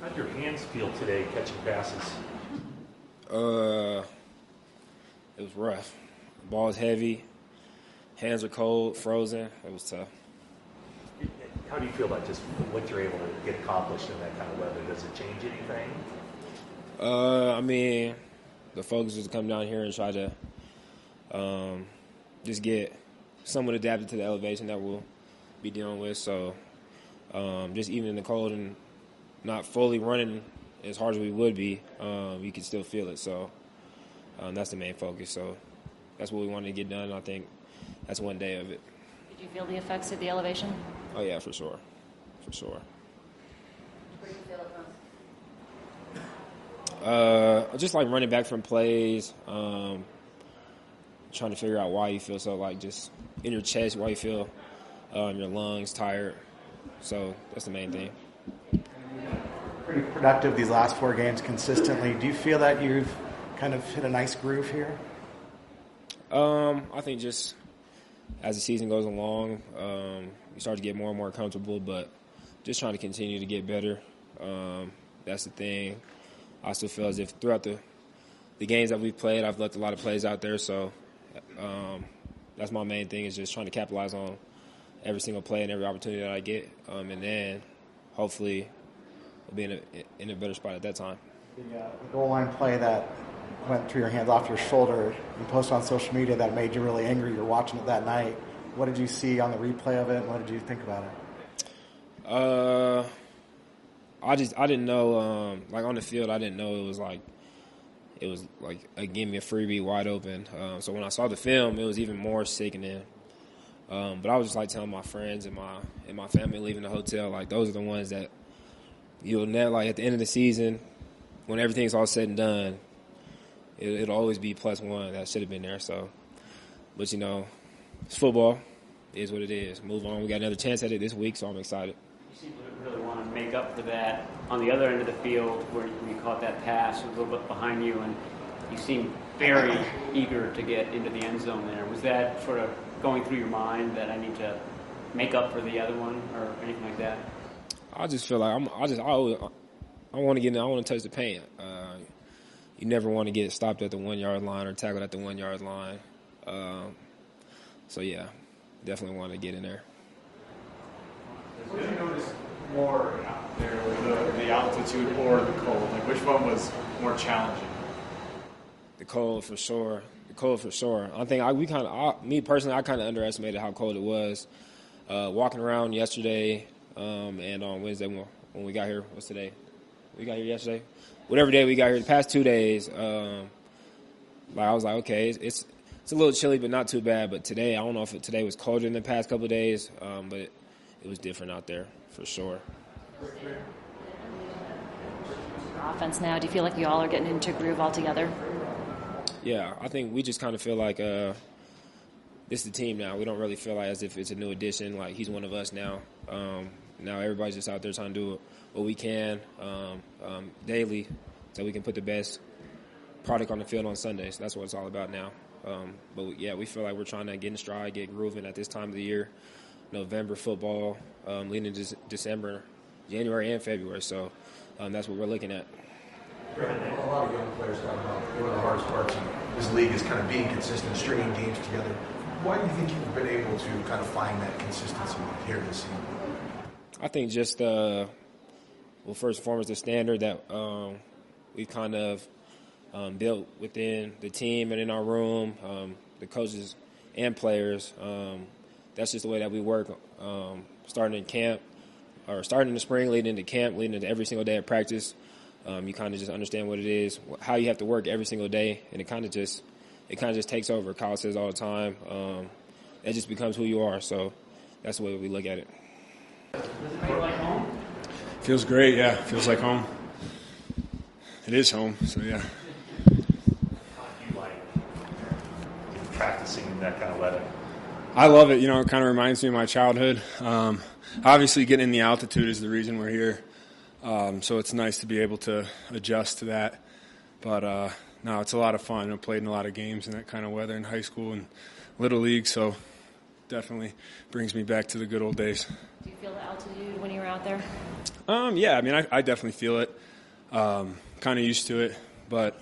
How'd your hands feel today catching passes? Uh, it was rough. The ball was heavy. Hands are cold, frozen. It was tough. How do you feel about just what you're able to get accomplished in that kind of weather? Does it change anything? Uh, I mean, the focus was to come down here and try to um, just get somewhat adapted to the elevation that we'll be dealing with. So, um, just even in the cold and not fully running as hard as we would be, um, you can still feel it. So, um, that's the main focus. So, that's what we wanted to get done. I think that's one day of it. Did you feel the effects of the elevation? Oh yeah, for sure, for sure. Where do you feel it? Uh, just like running back from plays, um, trying to figure out why you feel so like just in your chest, why you feel um, your lungs tired. So that's the main thing. Productive these last four games consistently. Do you feel that you've kind of hit a nice groove here? Um, I think just as the season goes along, um, you start to get more and more comfortable, but just trying to continue to get better. Um, that's the thing. I still feel as if throughout the the games that we've played, I've left a lot of plays out there. So um, that's my main thing is just trying to capitalize on every single play and every opportunity that I get, um, and then hopefully be in a in a better spot at that time. The, uh, the goal line play that went through your hands off your shoulder, you posted on social media that made you really angry. You're watching it that night. What did you see on the replay of it, and what did you think about it? Uh, I just I didn't know um, like on the field I didn't know it was like it was like a give me a freebie wide open. Um, so when I saw the film, it was even more sickening. Um, but I was just like telling my friends and my and my family leaving the hotel like those are the ones that you'll never like at the end of the season when everything's all said and done. It, it'll always be plus one that should have been there. So, but you know, it's football. It is what it is. Move on. We got another chance at it this week, so I'm excited. You seem to really want to make up for that on the other end of the field where you caught that pass a little bit behind you, and you seem very eager to get into the end zone there. Was that sort of going through your mind that I need to make up for the other one or anything like that? I just feel like I'm. I just I, always, I want to get. In, I want to touch the paint. Uh, you never want to get stopped at the one yard line or tackled at the one yard line. Um, so yeah, definitely want to get in there. What did you notice more out there, the, the altitude or the cold? Like, which one was more challenging? The cold for sure. The cold for sure. I think I, we kind of, me personally, I kind of underestimated how cold it was. Uh, walking around yesterday um, and on Wednesday when, we got here. What's today? We got here yesterday. Whatever day we got here, the past two days, um, like I was like, okay, it's, it's it's a little chilly, but not too bad. But today, I don't know if it, today was colder than the past couple of days, um, but it, it was different out there for sure. Offense now. Do you feel like you all are getting into a groove altogether? Yeah, I think we just kind of feel like uh, this is the team now. We don't really feel like as if it's a new addition. Like he's one of us now. Um, now everybody's just out there trying to do what we can um, um, daily, so we can put the best product on the field on Sundays. That's what it's all about now. Um, but yeah, we feel like we're trying to get in stride, get grooving at this time of the year. November football, um, leading into December, January, and February. So um, that's what we're looking at. A lot of young players talk about one of the hardest parts in this league is kind of being consistent, stringing games together. Why do you think you've been able to kind of find that consistency here this season? I think just uh, well, first and foremost, the standard that um, we kind of um, built within the team and in our room, um, the coaches and players. Um, that's just the way that we work. Um, starting in camp, or starting in the spring, leading into camp, leading into every single day of practice. Um, you kind of just understand what it is, how you have to work every single day, and it kind of just it kind of just takes over. Kyle says all the time, um, it just becomes who you are. So that's the way we look at it. Does it feel like home? Feels great, yeah. Feels like home. It is home, so yeah. You like practicing in that kind of weather? I love it. You know, it kind of reminds me of my childhood. Um, obviously, getting in the altitude is the reason we're here. Um, so it's nice to be able to adjust to that. But uh, no, it's a lot of fun. I played in a lot of games in that kind of weather in high school and little league, so definitely brings me back to the good old days. Do you feel the altitude when you were out there? Um, yeah, I mean, I, I definitely feel it. Um, kind of used to it, but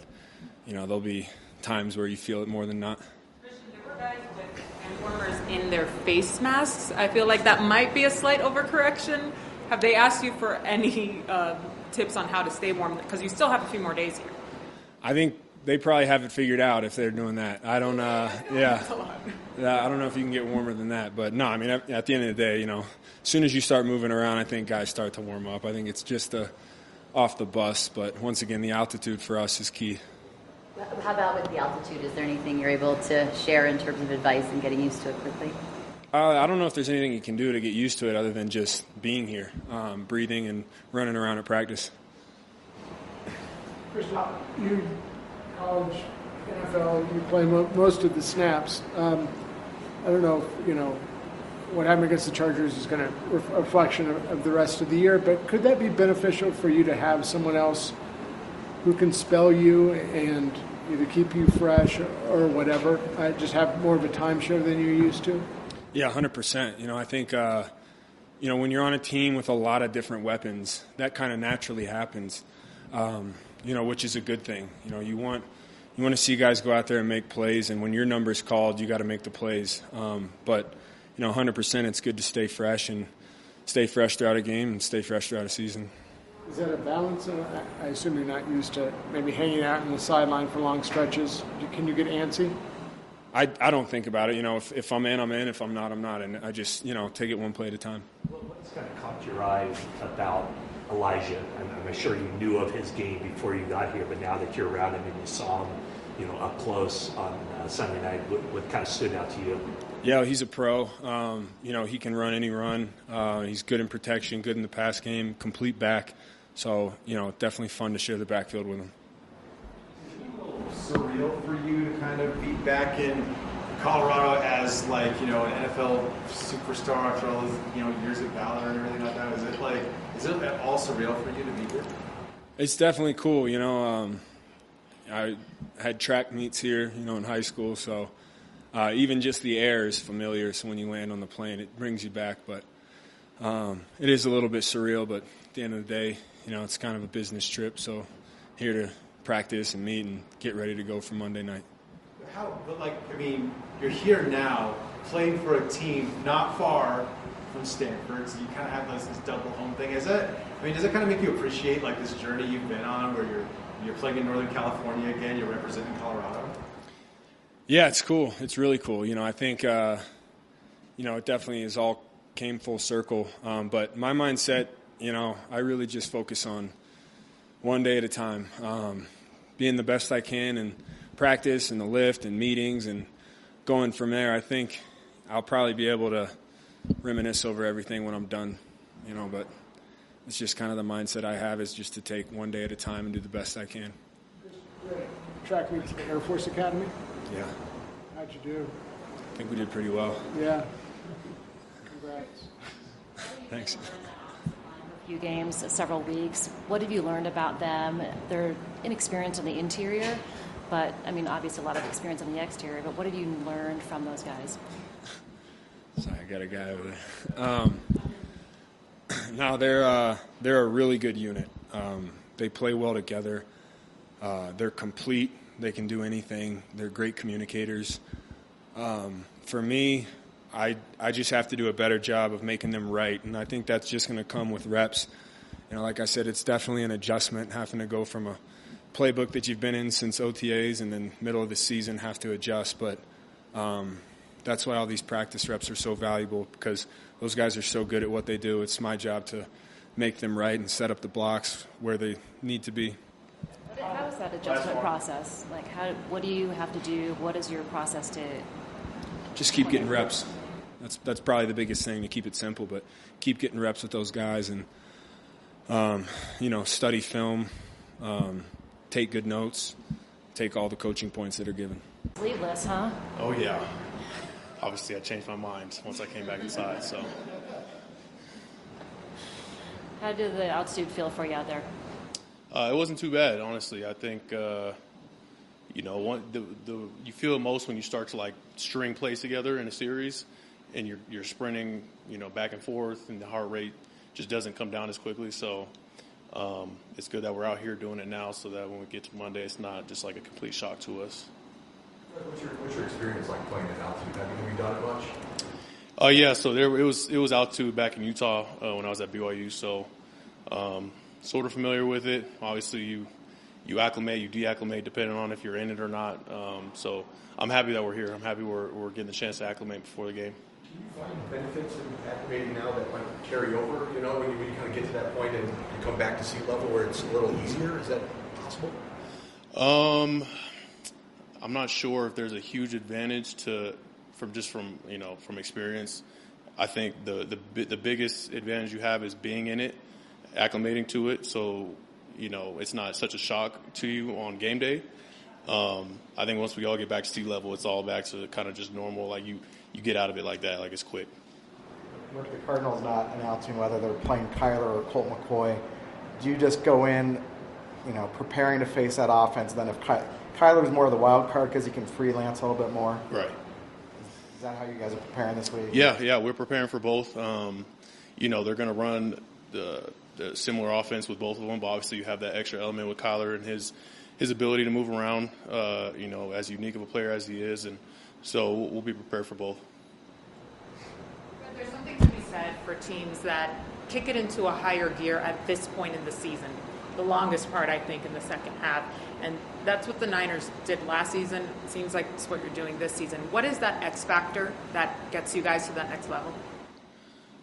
you know, there'll be times where you feel it more than not. Christian, there were guys with warmers in their face masks. I feel like that might be a slight overcorrection. Have they asked you for any uh, tips on how to stay warm? Because you still have a few more days here. I think they probably have it figured out if they're doing that. I don't, uh, yeah. yeah, I don't know if you can get warmer than that, but no, I mean, at, at the end of the day, you know, as soon as you start moving around, I think guys start to warm up. I think it's just a, off the bus, but once again, the altitude for us is key. How about with the altitude? Is there anything you're able to share in terms of advice and getting used to it quickly? Uh, I don't know if there's anything you can do to get used to it other than just being here, um, breathing, and running around at practice. Christian, you college, NFL, you play mo- most of the snaps. Um, I don't know, if, you know, what happened against the Chargers is going to ref- reflection of, of the rest of the year. But could that be beneficial for you to have someone else who can spell you and either keep you fresh or, or whatever? Uh, just have more of a timeshare than you're used to. Yeah, hundred percent. You know, I think uh, you know when you're on a team with a lot of different weapons, that kind of naturally happens. Um, you know, which is a good thing. You know, you want you want to see guys go out there and make plays, and when your number's called, you got to make the plays. Um, but you know, hundred percent, it's good to stay fresh and stay fresh throughout a game and stay fresh throughout a season. Is that a balance? I I assume you're not used to maybe hanging out on the sideline for long stretches. Can you get antsy? I, I don't think about it. You know, if, if I'm in, I'm in. If I'm not, I'm not. And I just, you know, take it one play at a time. What's kind of caught your eye about Elijah? I'm, I'm sure you knew of his game before you got here, but now that you're around him and you saw him, you know, up close on uh, Sunday night, what, what kind of stood out to you? Yeah, he's a pro. Um, you know, he can run any run. Uh, he's good in protection, good in the pass game, complete back. So, you know, definitely fun to share the backfield with him. surreal for you to kind of be back in Colorado as like you know an NFL superstar after all those you know years at Valor and everything like that? Is it like is it at all surreal for you to be here? It's definitely cool. You know, um, I had track meets here, you know, in high school. So uh, even just the air is familiar. So when you land on the plane, it brings you back. But um, it is a little bit surreal. But at the end of the day, you know, it's kind of a business trip. So here to practice and meet and get ready to go for Monday night. How? But like I mean, you're here now playing for a team not far from Stanford, so you kind of have this, this double home thing. Is that? I mean, does it kind of make you appreciate like this journey you've been on, where you're you're playing in Northern California again, you're representing Colorado? Yeah, it's cool. It's really cool. You know, I think, uh, you know, it definitely is all came full circle. Um, but my mindset, you know, I really just focus on one day at a time, um, being the best I can in practice and the lift and meetings and going from there. I think I'll probably be able to reminisce over everything when I'm done, you know, but it's just kind of the mindset I have is just to take one day at a time and do the best I can. Track meets at the Air Force Academy. Yeah, How'd you do? I think we did pretty well. Yeah. Congrats. Thanks. A few games, several weeks. What have you learned about them? They're inexperienced on the interior, but I mean, obviously a lot of experience on the exterior. But what have you learned from those guys? Sorry, I got a guy over there. Um, they're uh, they're a really good unit. Um, they play well together. Uh, they're complete. They can do anything. They're great communicators. Um, for me, I I just have to do a better job of making them right, and I think that's just going to come with reps. You know, like I said, it's definitely an adjustment having to go from a playbook that you've been in since OTAs and then middle of the season have to adjust, but. Um, that's why all these practice reps are so valuable because those guys are so good at what they do. It's my job to make them right and set up the blocks where they need to be. How is that adjustment process? Like, how? What do you have to do? What is your process to? Just keep getting reps. That's that's probably the biggest thing to keep it simple, but keep getting reps with those guys and um, you know study film, um, take good notes, take all the coaching points that are given. Sleeveless, huh? Oh yeah. Obviously, I changed my mind once I came back inside. So How did the altitude feel for you out there? uh, it wasn't too bad, honestly. I think uh, you know one, the, the you feel it most when you start to like string plays together in a series, and you're you're sprinting, you know, back and forth, and the heart rate just doesn't come down as quickly. So um, it's good that we're out here doing it now, so that when we get to Monday, it's not just like a complete shock to us. What's your, what's your experience like playing at altitude? Have you, have you done it much? Uh, yeah, so there it was it was altitude back in Utah uh, when I was at BYU, so um, sort of familiar with it. Obviously, you you acclimate, you deacclimate, depending on if you're in it or not. Um, so I'm happy that we're here. I'm happy we're, we're getting the chance to acclimate before the game. Do you find benefits in acclimating now that might carry over? You know, when you, when you kind of get to that point and you come back to sea level where it's a little easier, is that possible? Um, I'm not sure if there's a huge advantage to from just from you know from experience. I think the the the biggest advantage you have is being in it, acclimating to it. So you know it's not such a shock to you on game day. Um, I think once we all get back to sea level, it's all back to kind of just normal. Like you you get out of it like that, like it's quick. With the Cardinals not announcing whether they're playing Kyler or Colt McCoy, do you just go in, you know, preparing to face that offense? Then if Ky- Kyler's more of the wild card because he can freelance a little bit more, Right. is that how you guys are preparing this week? Yeah, yeah, we're preparing for both. Um, you know, they're going to run the, the similar offense with both of them, but obviously you have that extra element with Kyler and his his ability to move around. Uh, you know, as unique of a player as he is, and so we'll, be prepared for both. There's something to be said for teams that kick it into a higher gear at this point in the season. The longest part, I think, in the second half. And that's what the Niners did last season. It seems like it's what you're doing this season. What is that X factor that gets you guys to that next level?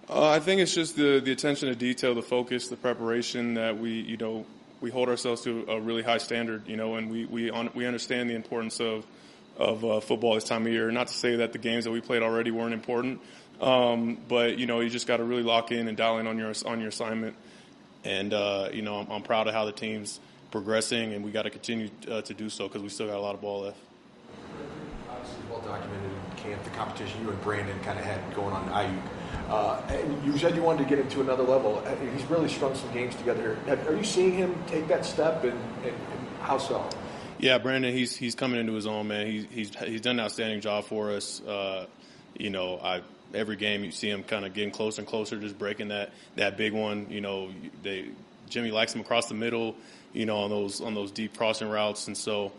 Uh, I think it's just the, the attention to detail, the focus, the preparation that we, you know, we hold ourselves to a really high standard, you know, and we, we, on, we understand the importance of, of uh, football this time of year. Not to say that the games that we played already weren't important, um, but, you know, you just got to really lock in and dial in on your, on your assignment. And, uh, you know, I'm, I'm proud of how the team's progressing, and we got to continue uh, to do so because we still got a lot of ball left. Obviously, well documented in camp, the competition you and Brandon kind of had going on Aiyuk. Uh, and you said you wanted to get him to another level. Uh, He's really strung some games together. Are you seeing him take that step, and, and, and how so? Yeah, Brandon, he's he's coming into his own, man. He's he's he's done an outstanding job for us. Uh, you know, I every game you see him kind of getting closer and closer, just breaking that that big one. You know, they Jimmy likes him across the middle. You know, on those on those deep crossing routes, and so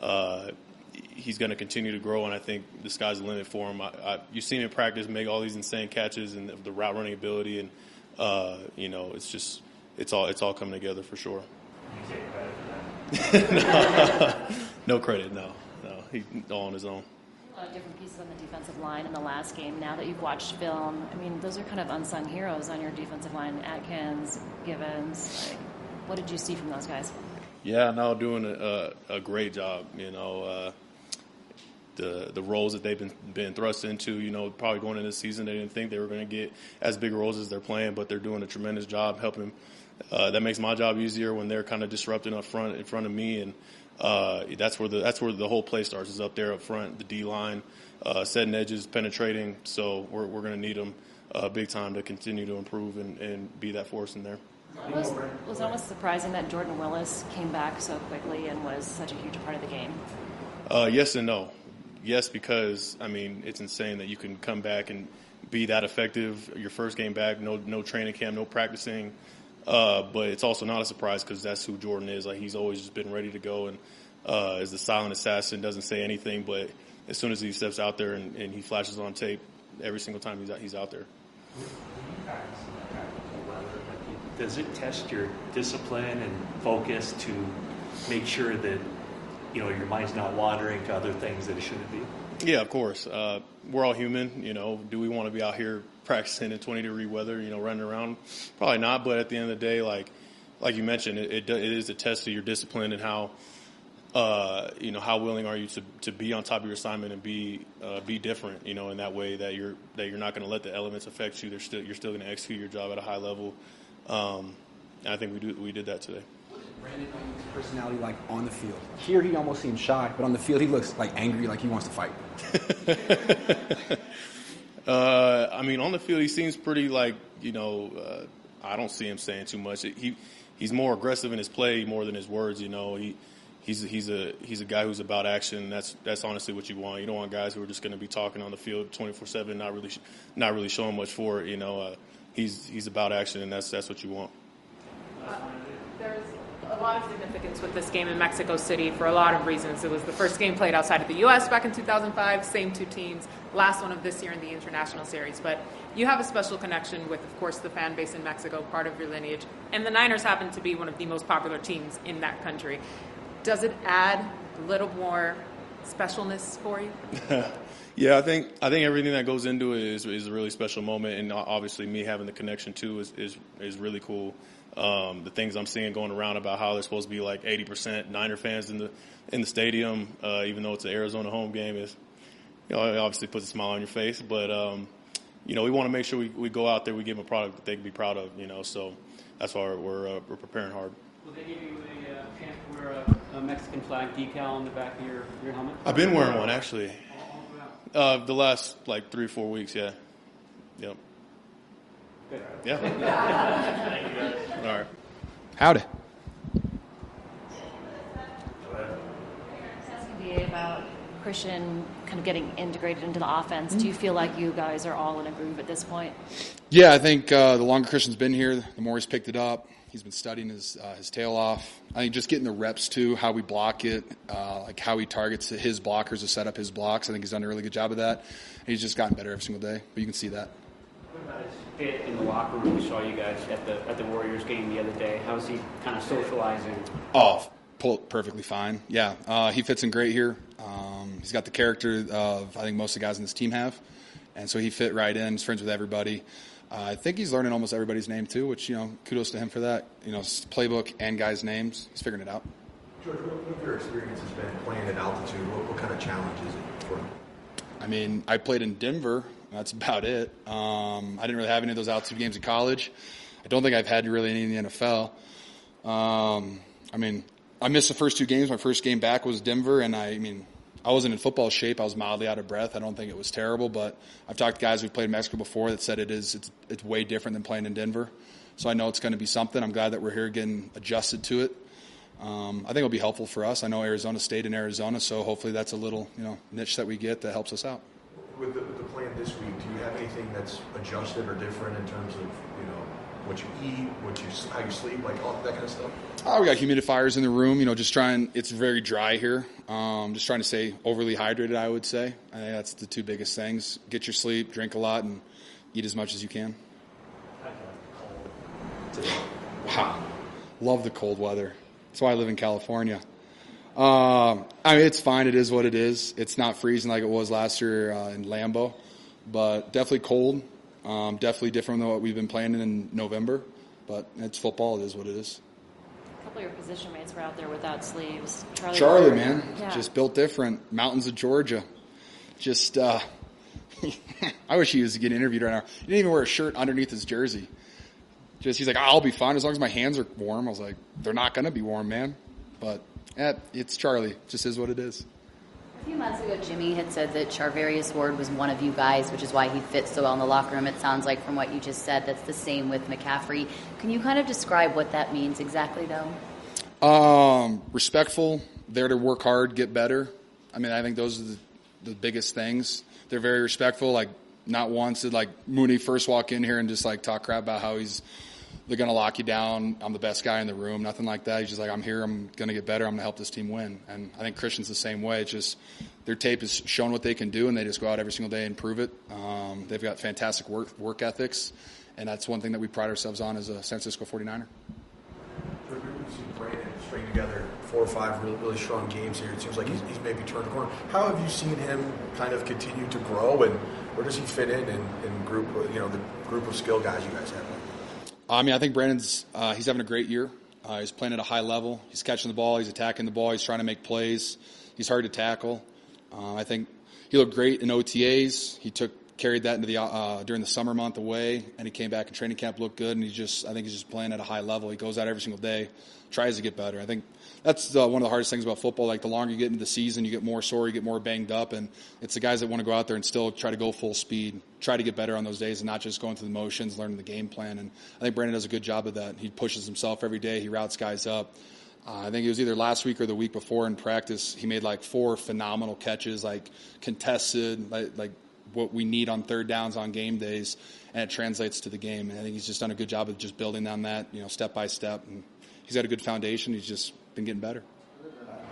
uh, he's going to continue to grow. And I think the sky's the limit for him. I, I, you've seen him in practice make all these insane catches and the, the route running ability, and uh, you know, it's just it's all it's all coming together for sure. No, no credit, no, no. he all on his own. A lot of different pieces on the defensive line in the last game. Now that you've watched film, I mean, those are kind of unsung heroes on your defensive line. Atkins, Givens. Like, what did you see from those guys? Yeah, no, doing a, a, a great job. You know, uh, the the roles that they've been been thrust into. You know, probably going into the season, they didn't think they were going to get as big roles as they're playing, but they're doing a tremendous job helping. Uh, that makes my job easier when they're kind of disrupting up front in front of me, and uh, that's where the that's where the whole play starts is up there up front, the D line, uh, setting edges, penetrating. So we're we're going to need them uh, big time to continue to improve and, and be that force in there. It was, it was almost surprising that Jordan Willis came back so quickly and was such a huge part of the game. Uh, yes and no. Yes, because I mean it's insane that you can come back and be that effective your first game back, no no training camp, no practicing. Uh, but it's also not a surprise because that's who Jordan is. Like he's always just been ready to go and uh, is the silent assassin, doesn't say anything, but as soon as he steps out there and, and he flashes on tape, every single time he's out, he's out there. Does it test your discipline and focus to make sure that you know your mind's not wandering to other things that it shouldn't be? Yeah, of course. Uh, we're all human. You know, do we want to be out here practicing in 20 degree weather? You know, running around? Probably not. But at the end of the day, like like you mentioned, it, it, it is a test of your discipline and how uh, you know how willing are you to, to be on top of your assignment and be uh, be different. You know, in that way that you're that you're not going to let the elements affect you. They're still you're still going to execute your job at a high level. Um, and I think we do we did that today. Brandon personality like on the field. Here he almost seems shy, but on the field he looks like angry, like he wants to fight. Uh, I mean, on the field, he seems pretty like you know. Uh, I don't see him saying too much. He he's more aggressive in his play more than his words. You know, he he's he's a he's a guy who's about action. That's that's honestly what you want. You don't want guys who are just going to be talking on the field twenty four seven, not really not really showing much for it. You know, uh, he's he's about action, and that's that's what you want. There's a lot of significance with this game in Mexico City for a lot of reasons. It was the first game played outside of the U.S. back in 2005, same two teams, last one of this year in the International Series. But you have a special connection with, of course, the fan base in Mexico, part of your lineage. And the Niners happen to be one of the most popular teams in that country. Does it add a little more specialness for you? yeah, I think I think everything that goes into it is, is a really special moment, and obviously me having the connection too is is, is really cool. Um, the things I'm seeing going around about how there's supposed to be like 80% Niner fans in the in the stadium, uh, even though it's an Arizona home game, is you know it obviously puts a smile on your face. But um, you know we want to make sure we, we go out there, we give them a product that they can be proud of. You know, so that's why we're uh, we're preparing hard. Will they give you a uh, chance to wear a, a, Mexican flag decal on the back of your, your helmet? I've been wearing one actually. Uh, the last like three or four weeks, yeah. Yep. Good. Yeah. All right. Howdy. Asking about Christian kind of getting integrated into the offense. Do you feel like you guys are all in a groove at this point? Yeah, I think uh, the longer Christian's been here, the more he's picked it up. He's been studying his uh, his tail off. I think just getting the reps too, how we block it, uh, like how he targets his blockers to set up his blocks. I think he's done a really good job of that. He's just gotten better every single day, but you can see that. What about his fit in the locker room? We saw you guys at the at the Warriors game the other day. How's he kind of socializing? Oh, perfectly fine. Yeah, uh, he fits in great here. Um, he's got the character of I think most of the guys in this team have, and so he fit right in. He's friends with everybody. Uh, I think he's learning almost everybody's name too, which you know, kudos to him for that. You know, playbook and guys' names. He's figuring it out. George, what have your experience has been playing at altitude? What, what kind of challenge is it for you? I mean, I played in Denver. That's about it. Um, I didn't really have any of those altitude games in college. I don't think I've had really any in the NFL. Um, I mean, I missed the first two games. My first game back was Denver, and I, I mean, I wasn't in football shape. I was mildly out of breath. I don't think it was terrible, but I've talked to guys who've played in Mexico before that said it is it's it's way different than playing in Denver. So I know it's going to be something. I'm glad that we're here getting adjusted to it. Um, I think it'll be helpful for us. I know Arizona State in Arizona, so hopefully that's a little you know niche that we get that helps us out. With the, with the plan this week, do you have anything that's adjusted or different in terms of you know what you eat, what you how you sleep, like all that kind of stuff? Oh, we got humidifiers in the room. You know, just trying. It's very dry here. Um, just trying to stay overly hydrated. I would say. I think that's the two biggest things. Get your sleep, drink a lot, and eat as much as you can. Wow, love the cold weather. That's why I live in California. Um, I mean, it's fine. It is what it is. It's not freezing like it was last year uh, in Lambeau, but definitely cold. Um, definitely different than what we've been playing in November, but it's football. It is what it is. A couple of your position mates were out there without sleeves. Charlie, Charlie man, yeah. just built different. Mountains of Georgia. Just, uh, I wish he was getting interviewed right now. He didn't even wear a shirt underneath his jersey. Just he's like, I'll be fine as long as my hands are warm. I was like, they're not going to be warm, man. But yeah, it's Charlie. It just is what it is. A few months ago, Jimmy had said that Charvarius Ward was one of you guys, which is why he fits so well in the locker room. It sounds like from what you just said, that's the same with McCaffrey. Can you kind of describe what that means exactly, though? Um, respectful, there to work hard, get better. I mean, I think those are the, the biggest things. They're very respectful. Like, not once did like Mooney first walk in here and just like talk crap about how he's they're going to lock you down. I'm the best guy in the room. Nothing like that. He's just like, I'm here. I'm going to get better. I'm going to help this team win. And I think Christian's the same way. It's just their tape is shown what they can do, and they just go out every single day and prove it. Um, they've got fantastic work work ethics, and that's one thing that we pride ourselves on as a San Francisco 49er. We've seen Brandon string together four or five really, really strong games here. It seems like he's, he's maybe turned the corner. How have you seen him kind of continue to grow, and where does he fit in in, in group, you know, the group of skill guys you guys have? I mean, I think Brandon's uh, he's having a great year. Uh, he's playing at a high level. He's catching the ball. He's attacking the ball. He's trying to make plays. He's hard to tackle. Uh, I think he looked great in OTAs. He took carried that into the uh, during the summer month away, and he came back in training camp, looked good, and he just I think he's just playing at a high level. He goes out every single day, tries to get better. I think that's uh, one of the hardest things about football. Like the longer you get into the season, you get more sore, you get more banged up, and it's the guys that want to go out there and still try to go full speed, try to get better on those days, and not just going through the motions, learning the game plan. And I think Brandon does a good job of that. He pushes himself every day. He routes guys up. Uh, I think it was either last week or the week before in practice. He made like four phenomenal catches, like contested, like, like what we need on third downs on game days, and it translates to the game. And I think he's just done a good job of just building on that, you know, step by step. And he's got a good foundation. He's just been getting better.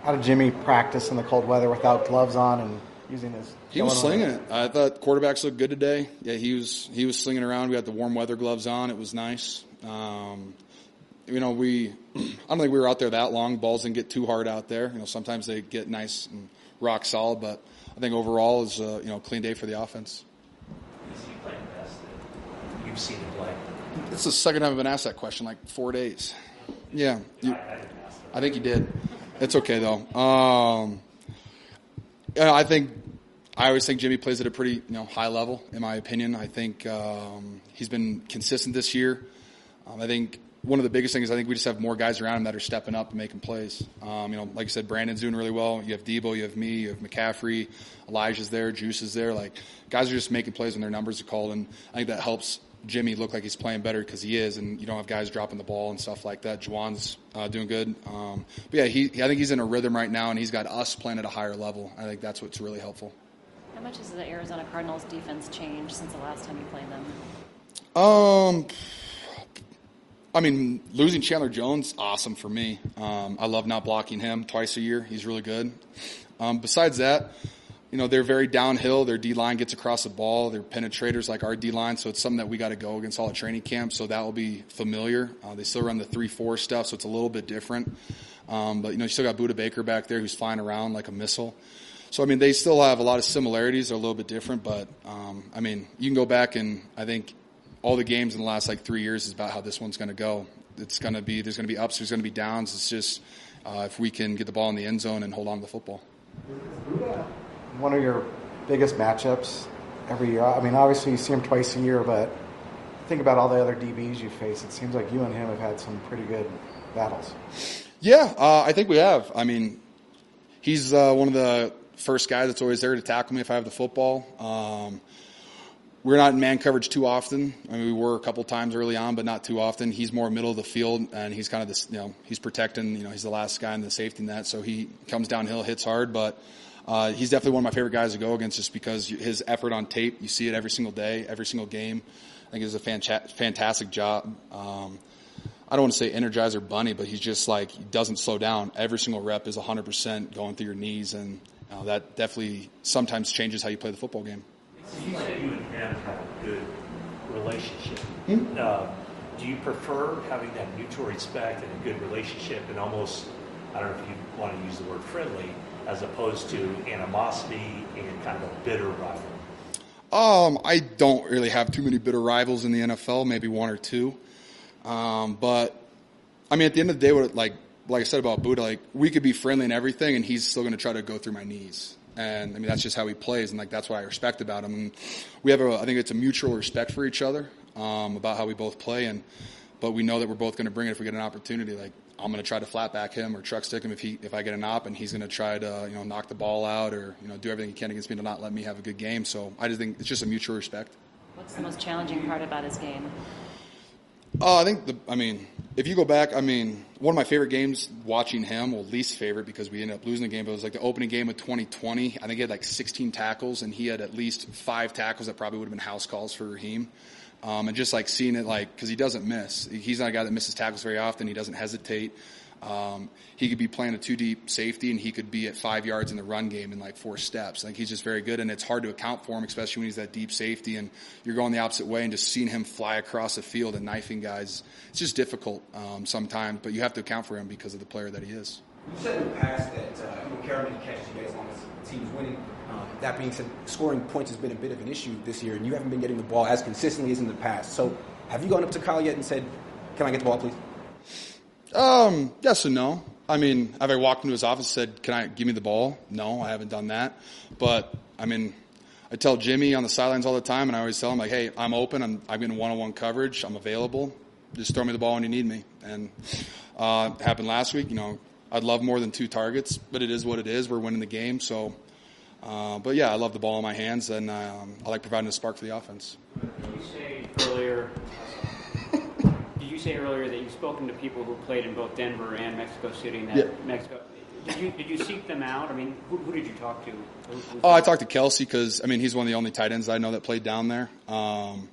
How did Jimmy practice in the cold weather without gloves on and using his? He was slinging it. I thought quarterbacks looked good today. Yeah, he was he was slinging around. We had the warm weather gloves on. It was nice. Um, you know, we I don't think we were out there that long. Balls didn't get too hard out there. You know, sometimes they get nice and rock solid, but I think overall is a you know clean day for the offense. Is he playing best that you've seen him play? It's the second time I've been asked that question, like four days. Yeah, you, I think he did. It's okay though. Um, I think I always think Jimmy plays at a pretty you know high level, in my opinion. I think um, he's been consistent this year. Um, I think one of the biggest things is I think we just have more guys around him that are stepping up and making plays. Um, you know, like I said, Brandon's doing really well. You have Deebo, you have me, you have McCaffrey, Elijah's there, Juice is there. Like guys are just making plays when their numbers are called, and I think that helps Jimmy look like he's playing better because he is, and you don't have guys dropping the ball and stuff like that. Jauan's uh, doing good, um, but yeah, he, I think he's in a rhythm right now, and he's got us playing at a higher level. I think that's what's really helpful. How much has the Arizona Cardinals defense changed since the last time you played them? Um, I mean, losing Chandler Jones, awesome for me. Um, I love not blocking him twice a year. He's really good. Um, besides that, you know, they're very downhill. Their D line gets across the ball. They're penetrators like our D line, so it's something that we got to go against all at training camp. So that will be familiar. Uh, they still run the three four stuff, so it's a little bit different. Um, but you know, you still got Budda Baker back there who's flying around like a missile. So I mean, they still have a lot of similarities. They're a little bit different, but um, I mean, you can go back and I think all the games in the last like three years is about how this one's going to go. It's going to be there's going to be ups, there's going to be downs. It's just uh, if we can get the ball in the end zone and hold on to the football. One of your biggest matchups every year. I mean, obviously you see him twice a year, but think about all the other DBs you face. It seems like you and him have had some pretty good battles. Yeah, uh, I think we have. I mean, he's uh, one of the first guys that's always there to tackle me if I have the football. Um, we're not in man coverage too often. I mean, we were a couple times early on, but not too often. He's more middle of the field, and he's kind of this, you know, he's protecting. You know, he's the last guy in the safety net, so he comes downhill, hits hard, but. Uh, he's definitely one of my favorite guys to go against just because his effort on tape, you see it every single day, every single game. I think he does a fanta- fantastic job. Um, I don't want to say energizer bunny, but he's just like, he doesn't slow down. Every single rep is 100% going through your knees, and uh, that definitely sometimes changes how you play the football game. You said you and him have a good relationship. Hmm? Uh, do you prefer having that mutual respect and a good relationship and almost, I don't know if you want to use the word friendly, as opposed to animosity and kind of a bitter rivalry? Um, I don't really have too many bitter rivals in the NFL, maybe one or two. Um, but I mean, at the end of the day, what like like I said about Budda, like we could be friendly and everything, and he's still going to try to go through my knees. And I mean, that's just how he plays, and like that's what I respect about him. And we have a, I think it's a mutual respect for each other um, about how we both play, and but we know that we're both going to bring it if we get an opportunity. Like I'm going to try to flat back him or truck stick him if he if I get an op, and he's going to try to you know knock the ball out or you know do everything he can against me to not let me have a good game. So I just think it's just a mutual respect. What's the most challenging part about his game? Uh, I think the, I mean, if you go back, I mean, one of my favorite games watching him, well, least favorite because we ended up losing the game, but it was like the opening game of 2020. I think he had like 16 tackles and he had at least five tackles that probably would have been house calls for Raheem. Um, and just like seeing it like, cause he doesn't miss. He's not a guy that misses tackles very often. He doesn't hesitate. Um, he could be playing a two deep safety and he could be at five yards in the run game in like four steps. Like he's just very good and it's hard to account for him, especially when he's that deep safety and you're going the opposite way and just seeing him fly across the field and knifing guys. It's just difficult, um, sometimes, but you have to account for him because of the player that he is. You said in the past that uh, you don't care how many catches you as long as the team's winning. Um, that being said, scoring points has been a bit of an issue this year, and you haven't been getting the ball as consistently as in the past. So, have you gone up to Kyle yet and said, "Can I get the ball, please"? Um, yes and no. I mean, have I walked into his office and said, "Can I give me the ball?" No, I haven't done that. But I mean, I tell Jimmy on the sidelines all the time, and I always tell him like, "Hey, I'm open. I'm I'm getting one-on-one coverage. I'm available. Just throw me the ball when you need me." And uh, happened last week. You know, I'd love more than two targets, but it is what it is. We're winning the game, so. Uh, but yeah, I love the ball in my hands, and um, I like providing a spark for the offense. Did you say earlier? Did you say earlier that you've spoken to people who played in both Denver and Mexico City? And that Yeah. Mexico. Did you did you seek them out? I mean, who, who did you talk to? Who- who- Oh, I talked to Kelce because I mean he's one of the only tight ends I know that played down there, um,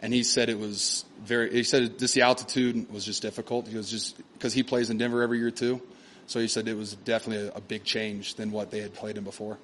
and he said it was very. He said just the altitude was just difficult. He was just because he plays in Denver every year too, so he said it was definitely a, a big change than what they had played in before.